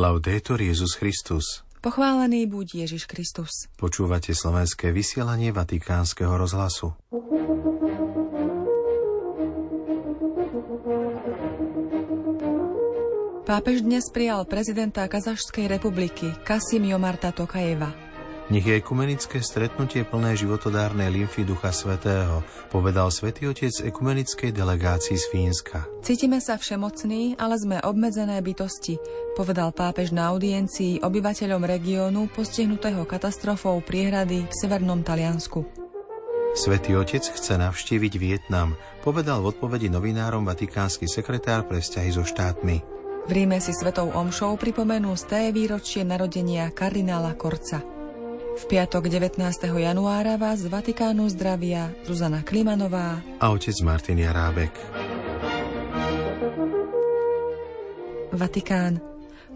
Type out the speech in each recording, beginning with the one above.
Laudetur Jezus Christus. Pochválený buď Ježiš Kristus. Počúvate slovenské vysielanie Vatikánskeho rozhlasu. Pápež dnes prijal prezidenta Kazašskej republiky Kasim Jomarta Tokajeva. Nech je ekumenické stretnutie plné životodárnej lymfy Ducha Svetého, povedal svätý Otec ekumenickej delegácii z Fínska. Cítime sa všemocní, ale sme obmedzené bytosti, povedal pápež na audiencii obyvateľom regiónu postihnutého katastrofou priehrady v severnom Taliansku. Svetý Otec chce navštíviť Vietnam, povedal v odpovedi novinárom vatikánsky sekretár pre vzťahy so štátmi. V Ríme si svetou omšou pripomenú z té výročie narodenia kardinála Korca. V piatok 19. januára vás z Vatikánu zdravia Zuzana Klimanová a otec Martin Jarábek. Vatikán.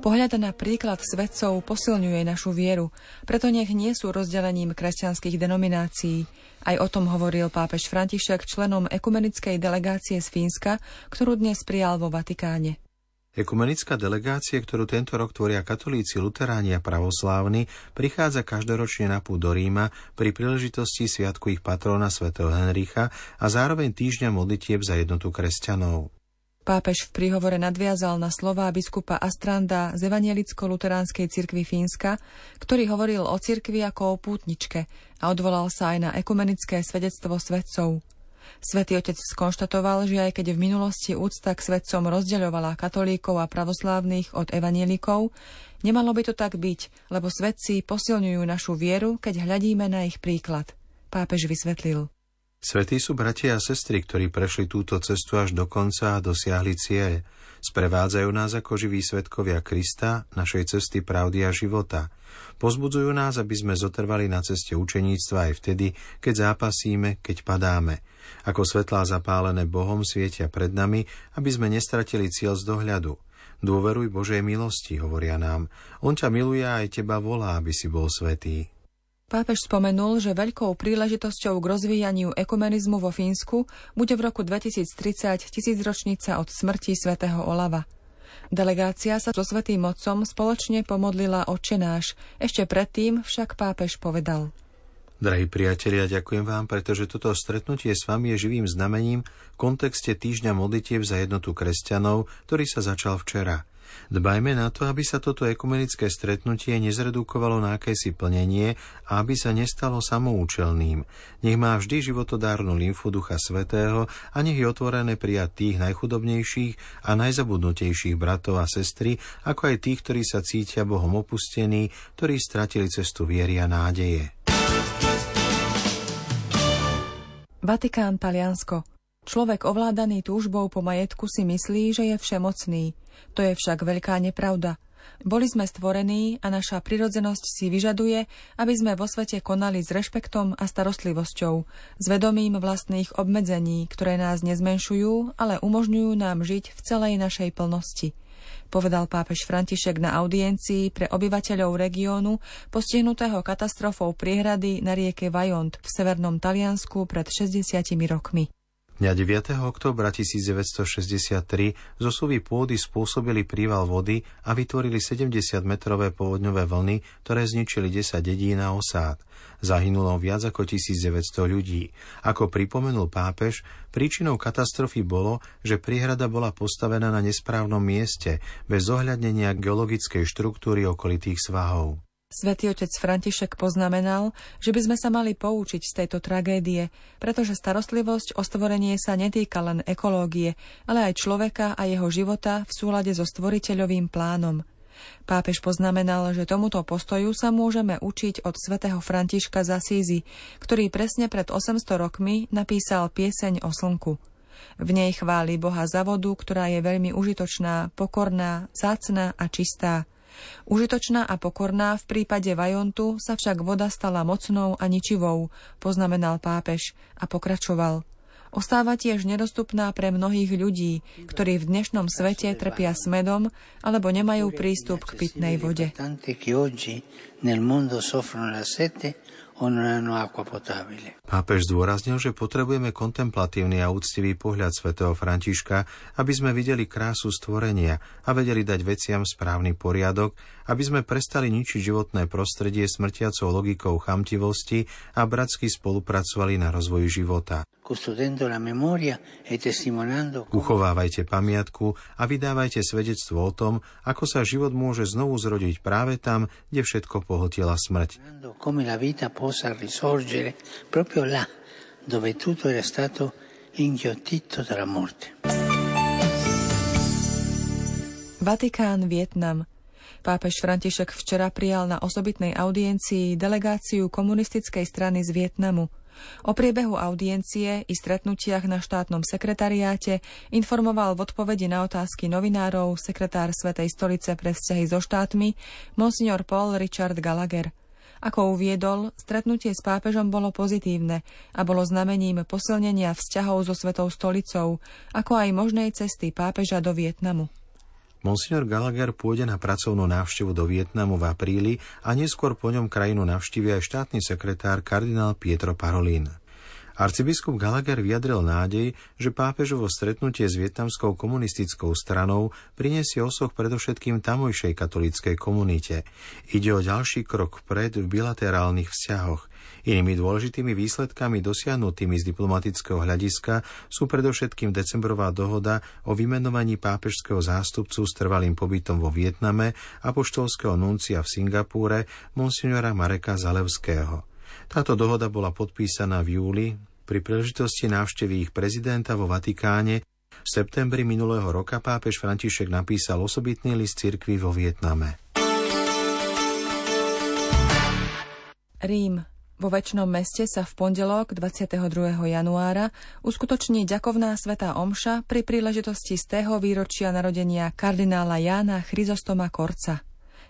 Pohľad na príklad svetcov posilňuje našu vieru, preto nech nie sú rozdelením kresťanských denominácií. Aj o tom hovoril pápež František členom ekumenickej delegácie z Fínska, ktorú dnes prijal vo Vatikáne. Ekumenická delegácia, ktorú tento rok tvoria katolíci, luteráni a pravoslávni, prichádza každoročne na púd do Ríma pri príležitosti sviatku ich patróna svätého Henricha a zároveň týždňa modlitieb za jednotu kresťanov. Pápež v príhovore nadviazal na slová biskupa Astranda z Evangelicko-Luteránskej cirkvi Fínska, ktorý hovoril o cirkvi ako o pútničke a odvolal sa aj na ekumenické svedectvo svetcov. Svetý otec skonštatoval, že aj keď v minulosti úcta k svetcom rozdeľovala katolíkov a pravoslávnych od evanielikov, nemalo by to tak byť, lebo svetci posilňujú našu vieru, keď hľadíme na ich príklad. Pápež vysvetlil. Svetí sú bratia a sestry, ktorí prešli túto cestu až do konca a dosiahli cieľ. Sprevádzajú nás ako živí svetkovia Krista, našej cesty pravdy a života. Pozbudzujú nás, aby sme zotrvali na ceste učeníctva aj vtedy, keď zápasíme, keď padáme. Ako svetlá zapálené Bohom svietia pred nami, aby sme nestratili cieľ z dohľadu. Dôveruj Božej milosti, hovoria nám. On ťa miluje a aj teba volá, aby si bol svetý. Pápež spomenul, že veľkou príležitosťou k rozvíjaniu ekumenizmu vo Fínsku bude v roku 2030 tisícročnica od smrti svätého Olava. Delegácia sa so Svetým Otcom spoločne pomodlila očenáš, ešte predtým však pápež povedal. Drahí priatelia, ďakujem vám, pretože toto stretnutie s vami je živým znamením v kontexte týždňa modlitieb za jednotu kresťanov, ktorý sa začal včera – Dbajme na to, aby sa toto ekumenické stretnutie nezredukovalo na akési plnenie a aby sa nestalo samoučelným. Nech má vždy životodárnu lymfu Ducha Svetého a nech je otvorené prijať tých najchudobnejších a najzabudnutejších bratov a sestry, ako aj tých, ktorí sa cítia Bohom opustení, ktorí stratili cestu viery a nádeje. Vatikán, Taliansko. Človek ovládaný túžbou po majetku si myslí, že je všemocný. To je však veľká nepravda. Boli sme stvorení a naša prirodzenosť si vyžaduje, aby sme vo svete konali s rešpektom a starostlivosťou, s vedomím vlastných obmedzení, ktoré nás nezmenšujú, ale umožňujú nám žiť v celej našej plnosti povedal pápež František na audiencii pre obyvateľov regiónu postihnutého katastrofou priehrady na rieke Vajont v severnom Taliansku pred 60 rokmi. Dňa 9. oktobra 1963 zosuvy pôdy spôsobili príval vody a vytvorili 70-metrové povodňové vlny, ktoré zničili 10 dedín a osád. Zahynulo viac ako 1900 ľudí. Ako pripomenul pápež, príčinou katastrofy bolo, že príhrada bola postavená na nesprávnom mieste, bez zohľadnenia geologickej štruktúry okolitých svahov. Svetý otec František poznamenal, že by sme sa mali poučiť z tejto tragédie, pretože starostlivosť o stvorenie sa netýka len ekológie, ale aj človeka a jeho života v súlade so stvoriteľovým plánom. Pápež poznamenal, že tomuto postoju sa môžeme učiť od svätého Františka z Asízy, ktorý presne pred 800 rokmi napísal pieseň o slnku. V nej chváli Boha za vodu, ktorá je veľmi užitočná, pokorná, zácná a čistá – Užitočná a pokorná v prípade Vajontu sa však voda stala mocnou a ničivou, poznamenal pápež a pokračoval. Ostáva tiež nedostupná pre mnohých ľudí, ktorí v dnešnom svete trpia smedom alebo nemajú prístup k pitnej vode. Pápež zdôraznil, že potrebujeme kontemplatívny a úctivý pohľad svätého Františka, aby sme videli krásu stvorenia a vedeli dať veciam správny poriadok, aby sme prestali ničiť životné prostredie smrtiacou logikou chamtivosti a bratsky spolupracovali na rozvoji života. E Uchovávajte pamiatku a vydávajte svedectvo o tom, ako sa život môže znovu zrodiť práve tam, kde všetko pohltila smrť. Vatikán, Vietnam. Pápež František včera prijal na osobitnej audiencii delegáciu komunistickej strany z Vietnamu – O priebehu audiencie i stretnutiach na štátnom sekretariáte informoval v odpovedi na otázky novinárov sekretár Svetej stolice pre vzťahy so štátmi monsignor Paul Richard Gallagher. Ako uviedol, stretnutie s pápežom bolo pozitívne a bolo znamením posilnenia vzťahov so Svetou stolicou, ako aj možnej cesty pápeža do Vietnamu. Monsignor Gallagher pôjde na pracovnú návštevu do Vietnamu v apríli a neskôr po ňom krajinu navštívi aj štátny sekretár kardinál Pietro Parolin. Arcibiskup Gallagher vyjadril nádej, že pápežovo stretnutie s vietnamskou komunistickou stranou prinesie osoch predovšetkým tamojšej katolíckej komunite. Ide o ďalší krok vpred v bilaterálnych vzťahoch, Inými dôležitými výsledkami dosiahnutými z diplomatického hľadiska sú predovšetkým decembrová dohoda o vymenovaní pápežského zástupcu s trvalým pobytom vo Vietname a poštolského nuncia v Singapúre monsignora Mareka Zalevského. Táto dohoda bola podpísaná v júli pri príležitosti návštevy ich prezidenta vo Vatikáne v septembri minulého roka pápež František napísal osobitný list cirkvi vo Vietname. Rím. Vo väčšnom meste sa v pondelok 22. januára uskutoční ďakovná svetá omša pri príležitosti z tého výročia narodenia kardinála Jána Chryzostoma Korca.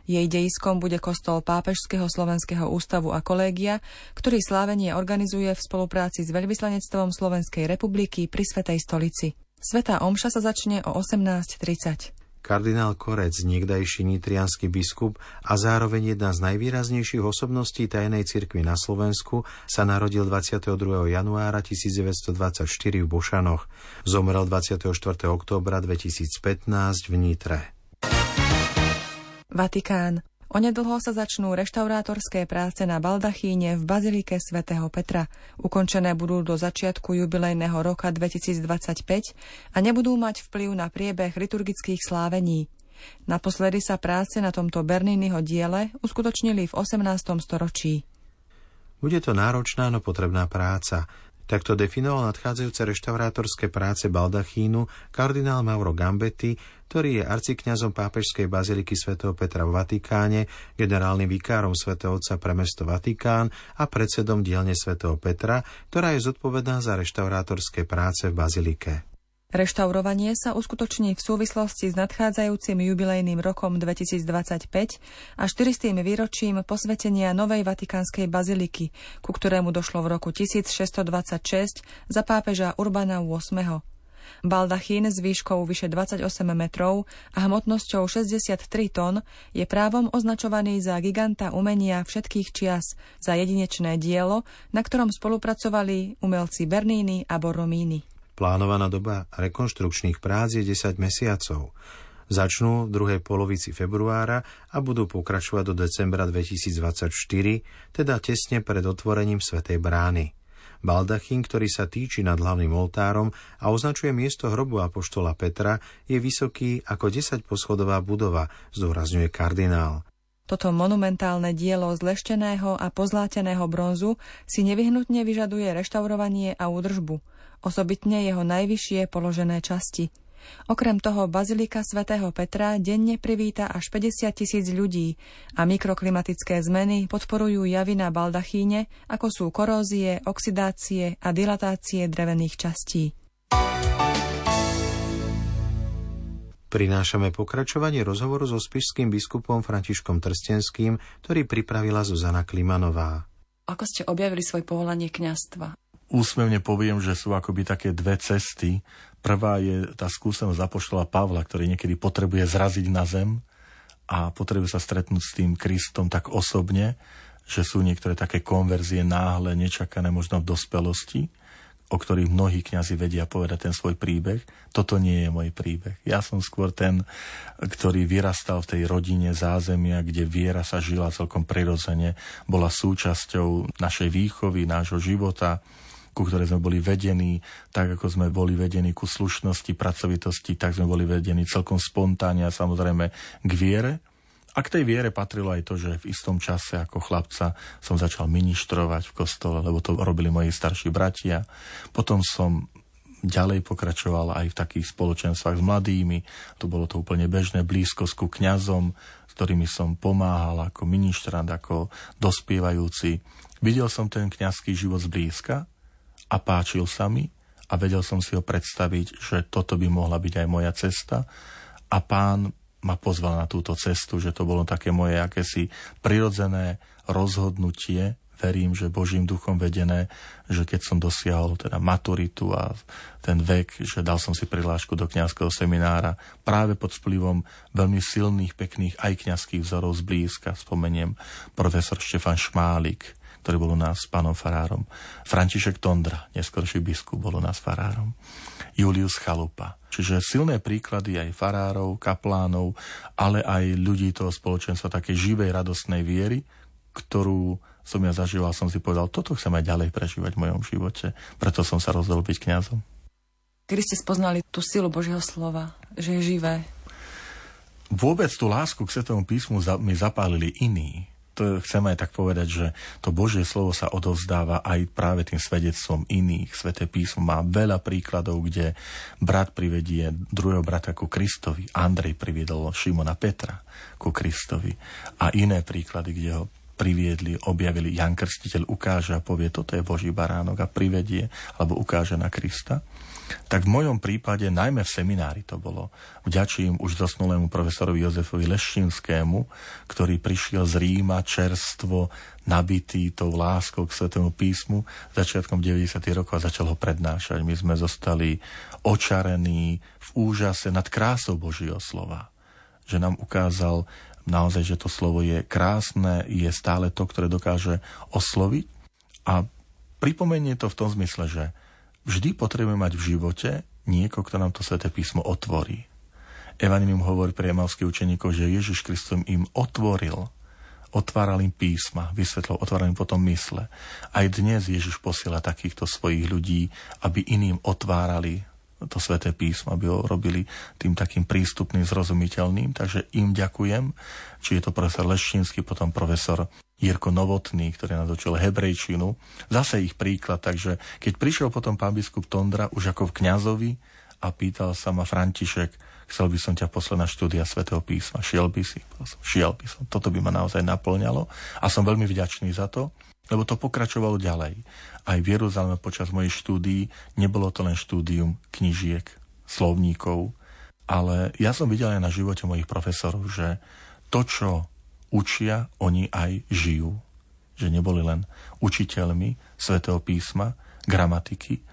Jej dejiskom bude kostol Pápežského slovenského ústavu a kolégia, ktorý slávenie organizuje v spolupráci s veľvyslanectvom Slovenskej republiky pri Svetej stolici. Svetá omša sa začne o 18.30. Kardinál Korec, niekdajší nitrianský biskup a zároveň jedna z najvýraznejších osobností tajnej cirkvi na Slovensku, sa narodil 22. januára 1924 v Bošanoch. Zomrel 24. októbra 2015 v Nitre. Vatikán. Onedlho sa začnú reštaurátorské práce na baldachíne v Bazilike svätého Petra. Ukončené budú do začiatku jubilejného roka 2025 a nebudú mať vplyv na priebeh liturgických slávení. Naposledy sa práce na tomto Berniniho diele uskutočnili v 18. storočí. Bude to náročná, no potrebná práca. Takto definoval nadchádzajúce reštaurátorské práce baldachínu kardinál Mauro Gambetti, ktorý je arcikňazom pápežskej baziliky svätého Petra v Vatikáne, generálnym vikárom svätého Otca pre mesto Vatikán a predsedom dielne svätého Petra, ktorá je zodpovedná za reštaurátorské práce v bazilike. Reštaurovanie sa uskutoční v súvislosti s nadchádzajúcim jubilejným rokom 2025 a 400. výročím posvetenia Novej Vatikánskej baziliky, ku ktorému došlo v roku 1626 za pápeža Urbana VIII. Baldachín s výškou vyše 28 metrov a hmotnosťou 63 tón je právom označovaný za giganta umenia všetkých čias, za jedinečné dielo, na ktorom spolupracovali umelci Bernini a Borromini. Plánovaná doba rekonštrukčných prác je 10 mesiacov. Začnú v druhej polovici februára a budú pokračovať do decembra 2024, teda tesne pred otvorením Svetej brány. Baldachín, ktorý sa týči nad hlavným oltárom a označuje miesto hrobu apoštola Petra, je vysoký ako 10 poschodová budova, zdôrazňuje kardinál. Toto monumentálne dielo z a pozláteného bronzu si nevyhnutne vyžaduje reštaurovanie a údržbu – osobitne jeho najvyššie položené časti. Okrem toho Bazilika svätého Petra denne privíta až 50 tisíc ľudí a mikroklimatické zmeny podporujú javy na baldachíne, ako sú korózie, oxidácie a dilatácie drevených častí. Prinášame pokračovanie rozhovoru so spišským biskupom Františkom Trstenským, ktorý pripravila Zuzana Klimanová. Ako ste objavili svoje povolanie kňastva? Úsmevne poviem, že sú akoby také dve cesty. Prvá je tá skúsenosť zapoštola Pavla, ktorý niekedy potrebuje zraziť na zem a potrebuje sa stretnúť s tým Kristom tak osobne, že sú niektoré také konverzie náhle, nečakané možno v dospelosti, o ktorých mnohí kňazi vedia povedať ten svoj príbeh. Toto nie je môj príbeh. Ja som skôr ten, ktorý vyrastal v tej rodine zázemia, kde viera sa žila celkom prirodzene, bola súčasťou našej výchovy, nášho života, ku ktorej sme boli vedení, tak ako sme boli vedení ku slušnosti, pracovitosti, tak sme boli vedení celkom spontánne a samozrejme k viere. A k tej viere patrilo aj to, že v istom čase ako chlapca som začal ministrovať v kostole, lebo to robili moji starší bratia. Potom som ďalej pokračoval aj v takých spoločenstvách s mladými. Tu bolo to úplne bežné, blízkosť ku kňazom, s ktorými som pomáhal ako ministrant, ako dospievajúci. Videl som ten kňazský život zblízka a páčil sa mi a vedel som si ho predstaviť, že toto by mohla byť aj moja cesta. A pán ma pozval na túto cestu, že to bolo také moje akési prirodzené rozhodnutie, verím, že Božím duchom vedené, že keď som dosiahol teda maturitu a ten vek, že dal som si prihlášku do kňazského seminára práve pod vplyvom veľmi silných, pekných aj kňazských vzorov zblízka. Spomeniem profesor Štefan Šmálik, ktorý bol u nás s pánom farárom. František Tondra, neskorší biskup, bol u nás farárom. Julius Chalupa. Čiže silné príklady aj farárov, kaplánov, ale aj ľudí toho spoločenstva také živej, radostnej viery, ktorú som ja zažíval, som si povedal, toto chcem aj ďalej prežívať v mojom živote. Preto som sa rozhodol byť kňazom. Kedy ste spoznali tú silu Božieho slova, že je živé? Vôbec tú lásku k Svetému písmu mi zapálili iní to chcem aj tak povedať, že to Božie slovo sa odovzdáva aj práve tým svedectvom iných. Sveté písmo má veľa príkladov, kde brat privedie druhého brata ku Kristovi. Andrej priviedol Šimona Petra ku Kristovi. A iné príklady, kde ho priviedli, objavili Jan Krstiteľ, ukáže a povie, toto je Boží baránok a privedie, alebo ukáže na Krista tak v mojom prípade, najmä v seminári to bolo, vďačím už zosnulému profesorovi Jozefovi Lešinskému, ktorý prišiel z Ríma čerstvo, nabitý tou láskou k Svetému písmu začiatkom 90. rokov a začal ho prednášať. My sme zostali očarení v úžase nad krásou Božieho slova. Že nám ukázal naozaj, že to slovo je krásne, je stále to, ktoré dokáže osloviť a pripomenie to v tom zmysle, že Vždy potrebujeme mať v živote niekoho, kto nám to sväté písmo otvorí. Evangelium hovorí pre emalských učeníkov, že Ježiš Kristus im otvoril, otváral im písma, vysvetlil, otváral im potom mysle. Aj dnes Ježiš posiela takýchto svojich ľudí, aby iným otvárali to sväté písmo, aby ho robili tým takým prístupným, zrozumiteľným. Takže im ďakujem, či je to profesor Leščínsky, potom profesor Jirko Novotný, ktorý nás učil hebrejčinu. Zase ich príklad, takže keď prišiel potom pán biskup Tondra už ako v kňazovi a pýtal sa ma František, chcel by som ťa poslať na štúdia svätého písma. Šiel by si? Šiel by som. Toto by ma naozaj naplňalo a som veľmi vďačný za to, lebo to pokračovalo ďalej. Aj v Jeruzaleme počas mojej štúdií nebolo to len štúdium knižiek, slovníkov, ale ja som videl aj na živote mojich profesorov, že to, čo učia, oni aj žijú. Že neboli len učiteľmi svätého písma, gramatiky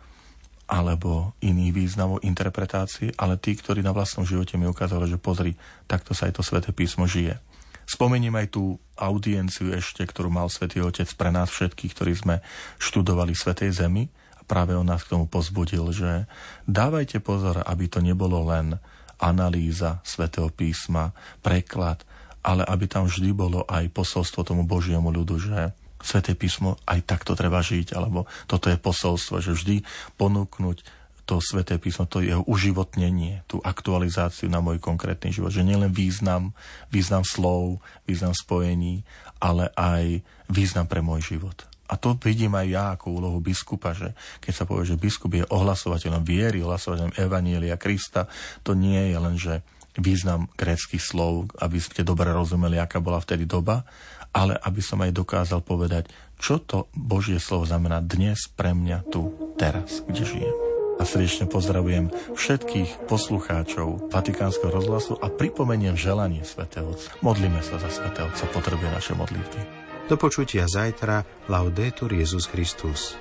alebo iných významov interpretácií, ale tí, ktorí na vlastnom živote mi ukázali, že pozri, takto sa aj to sväté písmo žije. Spomeniem aj tú audienciu ešte, ktorú mal Svetý Otec pre nás všetkých, ktorí sme študovali Svetej Zemi a práve on nás k tomu pozbudil, že dávajte pozor, aby to nebolo len analýza Svetého písma, preklad, ale aby tam vždy bolo aj posolstvo tomu Božiemu ľudu, že Sveté písmo aj takto treba žiť, alebo toto je posolstvo, že vždy ponúknuť to Sveté písmo, to jeho uživotnenie, tú aktualizáciu na môj konkrétny život. Že nielen význam, význam slov, význam spojení, ale aj význam pre môj život. A to vidím aj ja ako úlohu biskupa, že keď sa povie, že biskup je ohlasovateľom viery, ohlasovateľom Evanielia Krista, to nie je len, že význam gréckých slov, aby ste dobre rozumeli, aká bola vtedy doba, ale aby som aj dokázal povedať, čo to Božie slovo znamená dnes pre mňa tu, teraz, kde žijem. A srdečne pozdravujem všetkých poslucháčov Vatikánskeho rozhlasu a pripomeniem želanie svätého Otca. Modlíme sa za svätého Otca, potrebuje naše modlitby. Do počutia zajtra. Laudetur Jezus Christus.